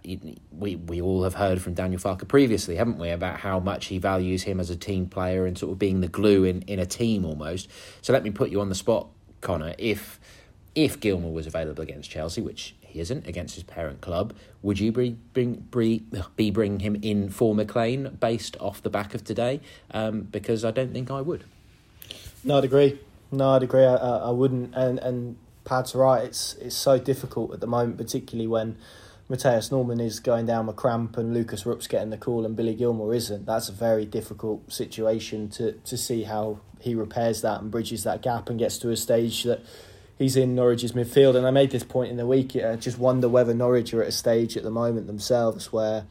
we we all have heard from Daniel Farke previously, haven't we, about how much he values him as a team player and sort of being the glue in, in a team almost. So let me put you on the spot, Connor. If if Gilmour was available against Chelsea, which he isn't against his parent club. Would you be bring, be bringing him in for McLean based off the back of today? Um, because I don't think I would. No, I'd agree. No, I'd agree. I, I wouldn't. And and Pad's right. It's it's so difficult at the moment, particularly when Mathias Normann is going down with cramp and Lukas Rupp's getting the call and Billy Gilmour isn't. That's a very difficult situation to to see how he repairs that and bridges that gap and gets to a stage that he's in Norwich's midfield. And I made this point in the week. I just wonder whether Norwich are at a stage at the moment themselves where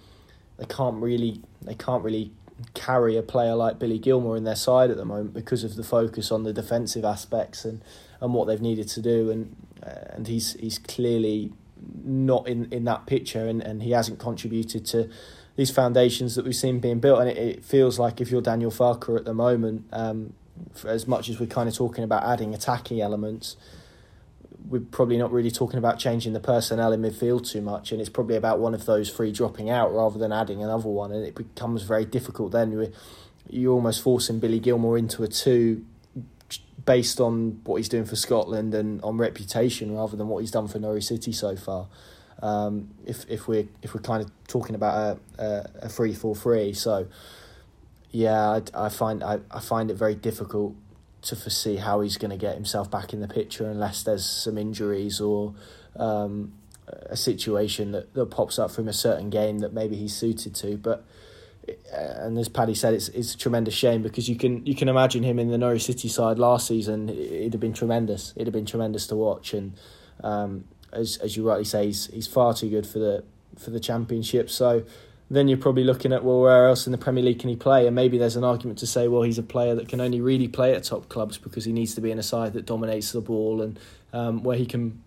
they can't really they can't really carry a player like Billy Gilmour in their side at the moment because of the focus on the defensive aspects and, and what they've needed to do. And uh, and he's he's clearly not in, in that picture and, and he hasn't contributed to these foundations that we've seen being built. And it, it feels like if you're Daniel Farke at the moment, um, as much as we're kind of talking about adding attacking elements, we're probably not really talking about changing the personnel in midfield too much, and it's probably about one of those three dropping out rather than adding another one, and it becomes very difficult. Then you're almost forcing Billy Gilmour into a two based on what he's doing for Scotland and on reputation rather than what he's done for Norwich City so far. Um, if if we're if we're kind of talking about a a, a three four three, so yeah, I, I find I, I find it very difficult to foresee how he's going to get himself back in the picture unless there's some injuries or um, a situation that, that pops up from a certain game that maybe he's suited to. But uh, and as Paddy said, it's it's a tremendous shame because you can you can imagine him in the Norwich City side last season. It'd have been tremendous. It'd have been tremendous to watch. And um, as as you rightly say, he's he's far too good for the for the championship. So then you're probably looking at well, where else in the Premier League can he play? And maybe there's an argument to say, well, he's a player that can only really play at top clubs because he needs to be in a side that dominates the ball and um, where he can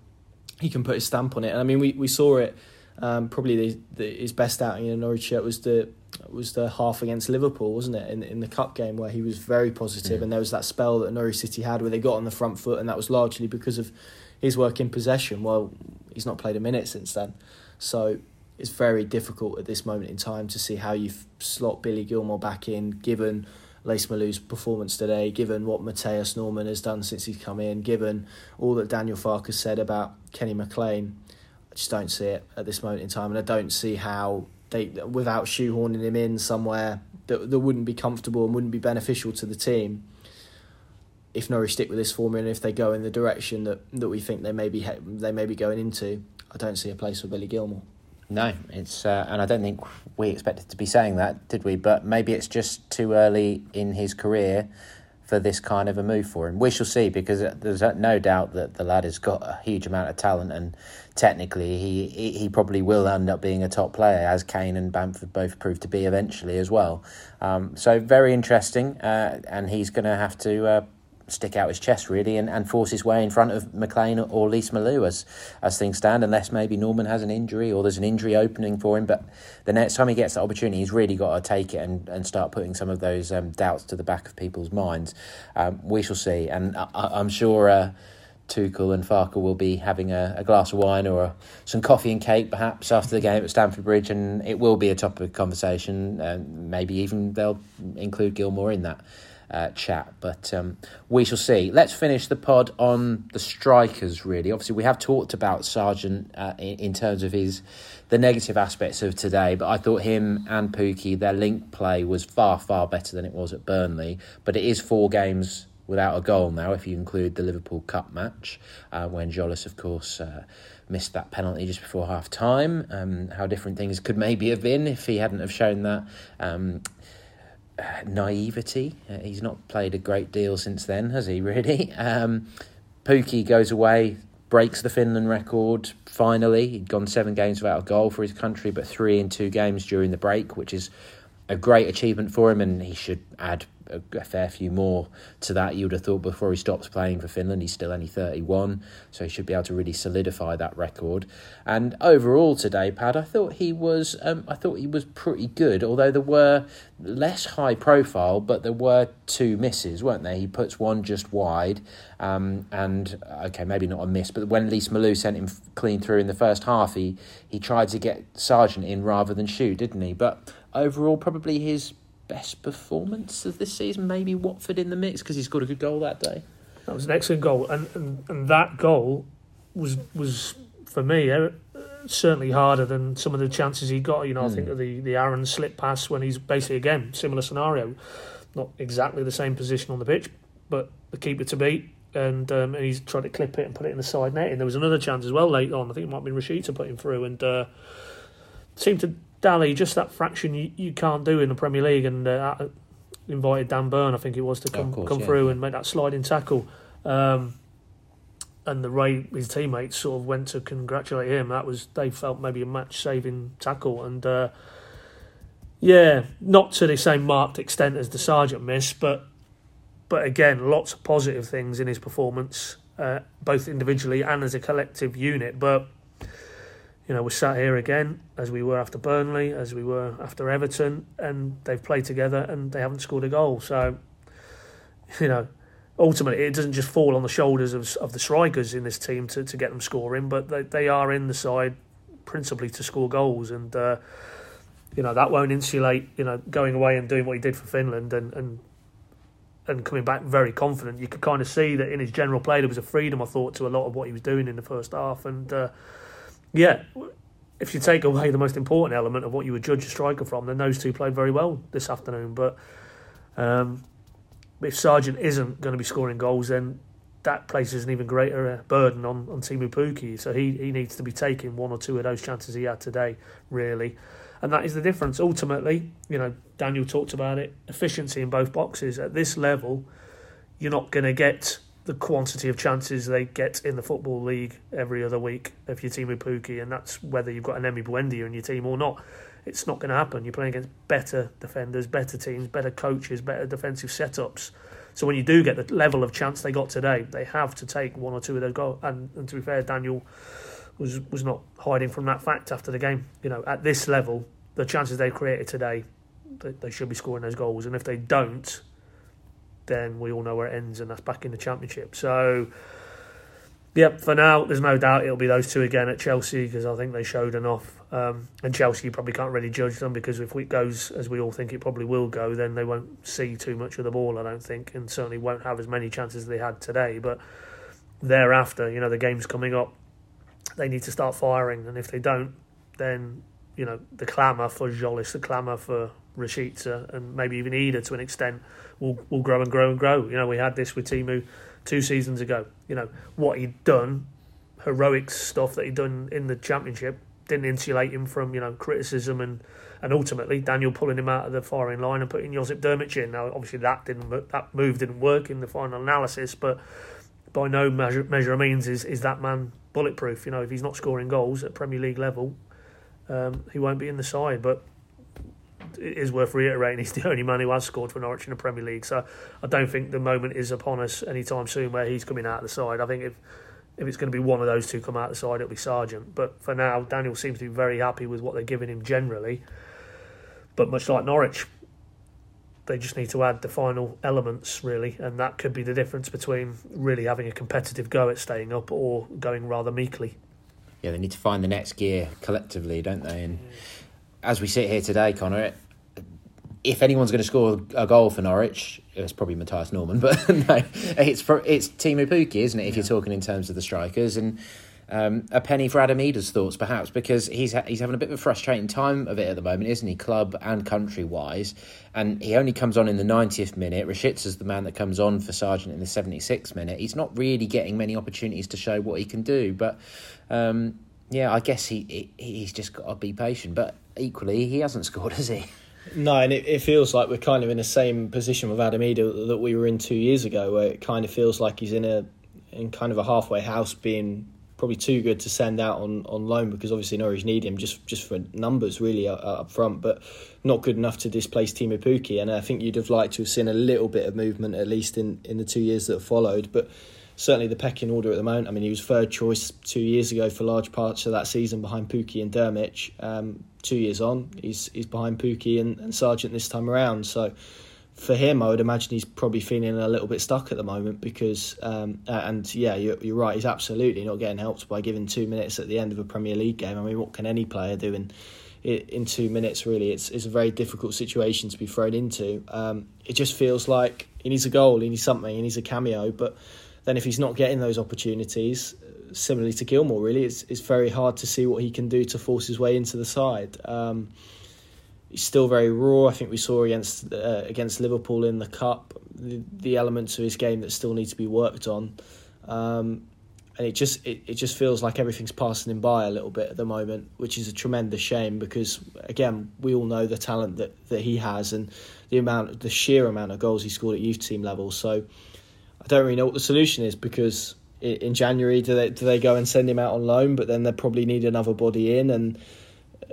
he can put his stamp on it. And I mean, we, we saw it. Um, probably the, the, his best outing in a Norwich shirt was the was the half against Liverpool, wasn't it? In in the cup game where he was very positive, mm. and there was that spell that Norwich City had where they got on the front foot, and that was largely because of his work in possession. Well, he's not played a minute since then, so it's very difficult at this moment in time to see how you slot Billy Gilmour back in, given Lees-Melou's performance today, given what Mathias Normann has done since he's come in, given all that Daniel Farke has said about Kenny McLean. I just don't see it at this moment in time, and I don't see how they, without shoehorning him in somewhere that that wouldn't be comfortable and wouldn't be beneficial to the team. If Norwich stick with this formula, and if they go in the direction that, that we think they may be they may be going into, I don't see a place for Billy Gilmour. No, it's uh, and I don't think we expected to be saying that, did we? But maybe it's just too early in his career for this kind of a move for him. We shall see because there's no doubt that the lad has got a huge amount of talent and technically he he probably will end up being a top player as Kane and Bamford both proved to be eventually as well. Um, so very interesting, uh, and he's going to have to. Uh, stick out his chest really and, and force his way in front of McLean or Lees-Melou as as things stand, unless maybe Normann has an injury or there's an injury opening for him. But the next time he gets that opportunity, he's really got to take it and, and start putting some of those um, doubts to the back of people's minds. Um, we shall see, and I, am sure. Uh, Tuchel and Farke will be having a, a glass of wine or a, some coffee and cake perhaps after the game at Stamford Bridge, and it will be a topic of conversation. And maybe even they'll include Gilmour in that uh, chat. But um, we shall see. Let's finish the pod on the strikers. Really, obviously, we have talked about Sargent uh, in, in, terms of his the negative aspects of today. But I thought him and Pukki, their link play was far far better than it was at Burnley. But it is four games without a goal now, if you include the Liverpool Cup match, uh, when Tzolis, of course, uh, missed that penalty just before half time. Um, how different things could maybe have been if he hadn't have shown that um, naivety. Uh, he's not played a great deal since then, has he? Really. Um, Pukki goes away, breaks the Finland record. Finally, he'd gone seven games without a goal for his country, but three in two games during the break, which is a great achievement for him, and he should add a, a, fair few more to that. You would have thought before he stops playing for Finland, he's still only 31, so he should be able to really solidify that record. And overall today, Pad, I thought he was um, I thought he was pretty good. Although there were less high profile, but there were two misses, weren't there? He puts one just wide, um, and okay, maybe not a miss, but when Lees-Melou sent him clean through in the first half, he he tried to get Sargent in rather than shoot, didn't he? But overall, probably his best performance of this season. Maybe Watford in the mix because he scored a good goal that day. That was an excellent goal, and and, and that goal was was for me uh, certainly harder than some of the chances he got. You know, mm. I think hmm. of the the Aaron slip pass when he's basically again similar scenario, not exactly the same position on the pitch, but the keeper to beat. And, um, and he's tried to clip it and put it in the side net. And there was another chance as well late on. I think it might have been Rashid to put him through, and uh, seemed to Dally, just that fraction you, you can't do in the Premier League, and uh, invited Dan Burn, I think it was, to come course, come yeah. through and make that sliding tackle. Um, and the way his teammates sort of went to congratulate him, that was they felt maybe a match saving tackle, and uh, yeah, not to the same marked extent as the Sargent miss, but but again, lots of positive things in his performance, uh, both individually and as a collective unit, but you know, we're sat here again as we were after Burnley, as we were after Everton, and they've played together and they haven't scored a goal. So, you know, ultimately it doesn't just fall on the shoulders of, of the strikers in this team to, to get them scoring, but they, they are in the side principally to score goals. And, uh, you know, that won't insulate, you know, going away and doing what he did for Finland and, and and coming back very confident. You could kind of see that in his general play there was a freedom, I thought, to a lot of what he was doing in the first half. And, uh, yeah, if you take away the most important element of what you would judge a striker from, then those two played very well this afternoon. But um, if Sargent isn't going to be scoring goals, then that places an even greater uh, burden on, on Teemu Pukki. So he, he needs to be taking one or two of those chances he had today, really. And that is the difference. Ultimately, you know, Daniel talked about it efficiency in both boxes. At this level, you're not going to get the quantity of chances they get in the Football League every other week if your team with Pukki, and that's whether you've got an Emi Buendia in your team or not. It's not going to happen. You're playing against better defenders, better teams, better coaches, better defensive setups. So when you do get the level of chance they got today, they have to take one or two of those goals. And, and to be fair, Daniel was was not hiding from that fact after the game. You know, at this level, the chances they created today, they, they should be scoring those goals. And if they don't, then we all know where it ends, and that's back in the Championship. So, yep, for now, there's no doubt it'll be those two again at Chelsea because I think they showed enough. Um, and Chelsea, you probably can't really judge them because if it goes as we all think it probably will go, then they won't see too much of the ball, I don't think, and certainly won't have as many chances as they had today. But thereafter, you know, the game's coming up, they need to start firing, and if they don't, then you know the clamour for Tzolis, the clamour for Rashica, and maybe even Idah to an extent will will grow and grow and grow. You know, we had this with Teemu two seasons ago. You know, what he'd done, heroic stuff that he'd done in the championship, didn't insulate him from you know criticism and and ultimately Daniel pulling him out of the firing line and putting Josip Drmic in. Now, obviously, that didn't that move didn't work in the final analysis, but by no measure measure of means is is that man bulletproof. You know, if he's not scoring goals at Premier League level, um, he won't be in the side. But it is worth reiterating he's the only man who has scored for Norwich in the Premier League. So I don't think the moment is upon us anytime soon where he's coming out of the side. I think if if it's going to be one of those two come out of the side, it'll be Sargent. But for now, Daniel seems to be very happy with what they're giving him generally. But much like Norwich, they just need to add the final elements really, and that could be the difference between really having a competitive go at staying up or going rather meekly. Yeah, they need to find the next gear collectively, don't they? And as we sit here today, Connor, if anyone's going to score a goal for Norwich, it's probably Mathias Normann, but no, it's for, it's Teemu Pukki, isn't it? If yeah. you're talking in terms of the strikers, and um, a penny for Adam Idah's thoughts, perhaps, because he's ha- he's having a bit of a frustrating time of it at the moment, isn't he? Club and country wise, and he only comes on in the 90th minute. Rashica's the man that comes on for Sargent in the 76th minute. He's not really getting many opportunities to show what he can do, but. Um, yeah, I guess he, he he's just got to be patient. But equally, he hasn't scored, has he? No, and it, it feels like we're kind of in the same position with Adam Idah that we were in two years ago, where it kind of feels like he's in a in kind of a halfway house, being probably too good to send out on, on loan because obviously Norwich need him just just for numbers really up, front, but not good enough to displace Teemu Pukki. And I think you'd have liked to have seen a little bit of movement at least in, in the two years that followed. But certainly the pecking order at the moment. I mean, he was third choice two years ago for large parts of that season behind Pukki and Drmic. Um, two years on, he's he's behind Pukki and, and Sargent this time around. So for him, I would imagine he's probably feeling a little bit stuck at the moment because, um, and yeah, you're, you're, right. He's absolutely not getting helped by giving two minutes at the end of a Premier League game. I mean, what can any player do in in two minutes? Really, it's it's a very difficult situation to be thrown into. Um, it just feels like he needs a goal, he needs something, he needs a cameo. But then, if he's not getting those opportunities, similarly to Gilmour, really, it's it's very hard to see what he can do to force his way into the side. Um, he's still very raw. I think we saw against uh, against Liverpool in the cup the, the, elements of his game that still need to be worked on, um, and it just it, it just feels like everything's passing him by a little bit at the moment, which is a tremendous shame because again we all know the talent that, that he has and the amount the sheer amount of goals he scored at youth team level. So I don't really know what the solution is because in January do they do they go and send him out on loan, but then they probably need another body in and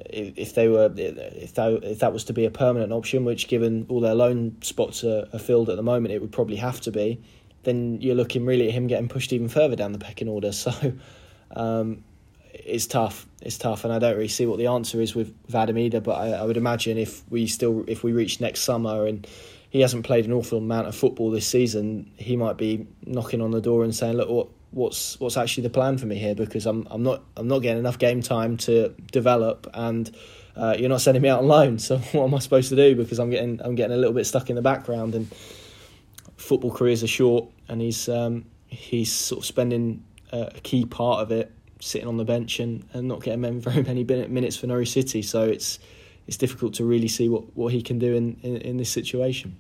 if they were if that if that was to be a permanent option, which given all their loan spots are, are, filled at the moment, it would probably have to be. Then you're looking really at him getting pushed even further down the pecking order. So um, it's tough. It's tough, and I don't really see what the answer is with Vadim either. But I, I would imagine if we still if we reach next summer and he hasn't played an awful amount of football this season, he might be knocking on the door and saying, "Look, what what's what's actually the plan for me here because I'm I'm not I'm not getting enough game time to develop and uh, you're not sending me out on loan so what am I supposed to do because I'm getting I'm getting a little bit stuck in the background and football careers are short and he's um, he's sort of spending a key part of it sitting on the bench and, and not getting very many minutes for Norwich City so it's it's difficult to really see what, what he can do in, in, in this situation.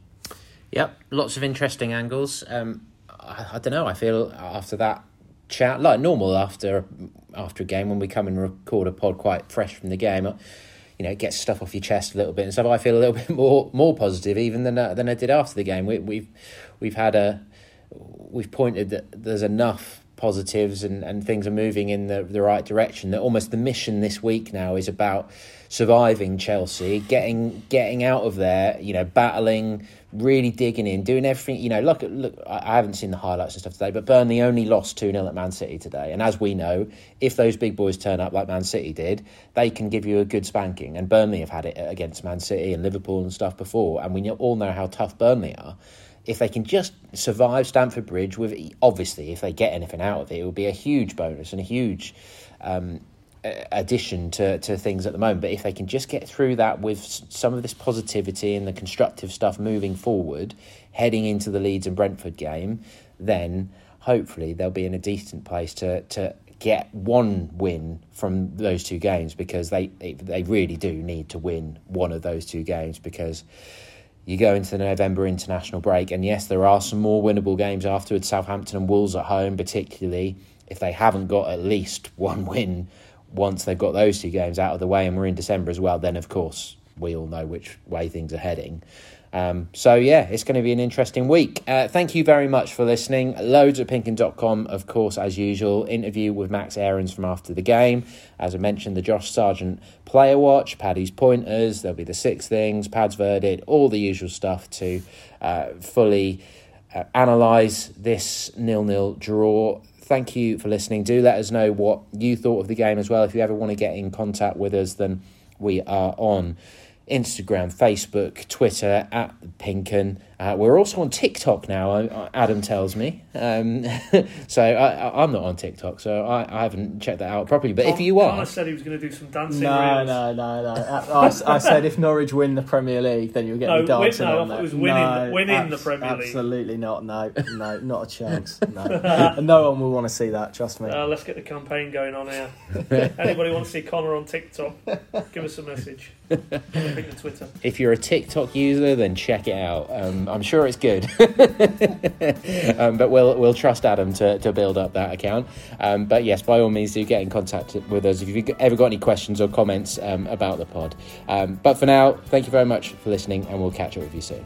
Yep, lots of interesting angles. Um, I, I don't know. I feel after that chat, like normal after after a game when we come and record a pod quite fresh from the game, uh, you know, it gets stuff off your chest a little bit and stuff. I feel a little bit more more positive even than uh, than I did after the game. We, we've we've had a we've pointed that there's enough positives and, and things are moving in the, the right direction that almost the mission this week now is about surviving Chelsea, getting getting out of there, you know, battling, really digging in, doing everything. You know, look, look. I haven't seen the highlights and stuff today, but Burnley only lost two 0 at Man City today, and as we know, if those big boys turn up like Man City did, they can give you a good spanking. And Burnley have had it against Man City and Liverpool and stuff before, and we all know how tough Burnley are. If they can just survive Stamford Bridge with, obviously, if they get anything out of it, it would be a huge bonus and a huge. Um, addition to, to things at the moment. But if they can just get through that with some of this positivity and the constructive stuff moving forward, heading into the Leeds and Brentford game, then hopefully they'll be in a decent place to, to get one win from those two games because they, they really do need to win one of those two games because you go into the November international break, and yes, there are some more winnable games afterwards. Southampton and Wolves at home, particularly if they haven't got at least one win once they've got those two games out of the way and we're in December as well, then of course we all know which way things are heading. Um, so yeah, it's going to be an interesting week. Uh, thank you very much for listening. Loads at pinkun.com, of course, as usual. Interview with Max Aarons from after the game. As I mentioned, the Josh Sargent player watch, Paddy's pointers, there'll be the six things, Pad's verdict, all the usual stuff to uh, fully uh, analyse this nil-nil draw thank you for listening. Do let us know what you thought of the game as well. If you ever want to get in contact with us, then we are on Instagram, Facebook, Twitter at Pinkun. Uh, we're also on TikTok now. Adam tells me. Um, so I, am not on TikTok, so I, I, haven't checked that out properly. But Tom, if you are, I said he was going to do some dancing. No, reels. no, no, no. I, I, said if Norwich win the Premier League, then you'll get no, me dancing win, no, on It was that. winning, no, winning abs- the Premier League. Absolutely not. No, no, not a chance. No, no one will want to see that. Trust me. Uh, let's get the campaign going on here. Anybody want to see Connor on TikTok? Give us a message. the Twitter. If you're a TikTok user, then check it out. Um, I'm sure it's good. um, but we'll we'll trust Adam to, to build up that account. Um, but yes, by all means, do get in contact with us if you've ever got any questions or comments um, about the pod. Um, but for now, thank you very much for listening, and we'll catch up with you soon.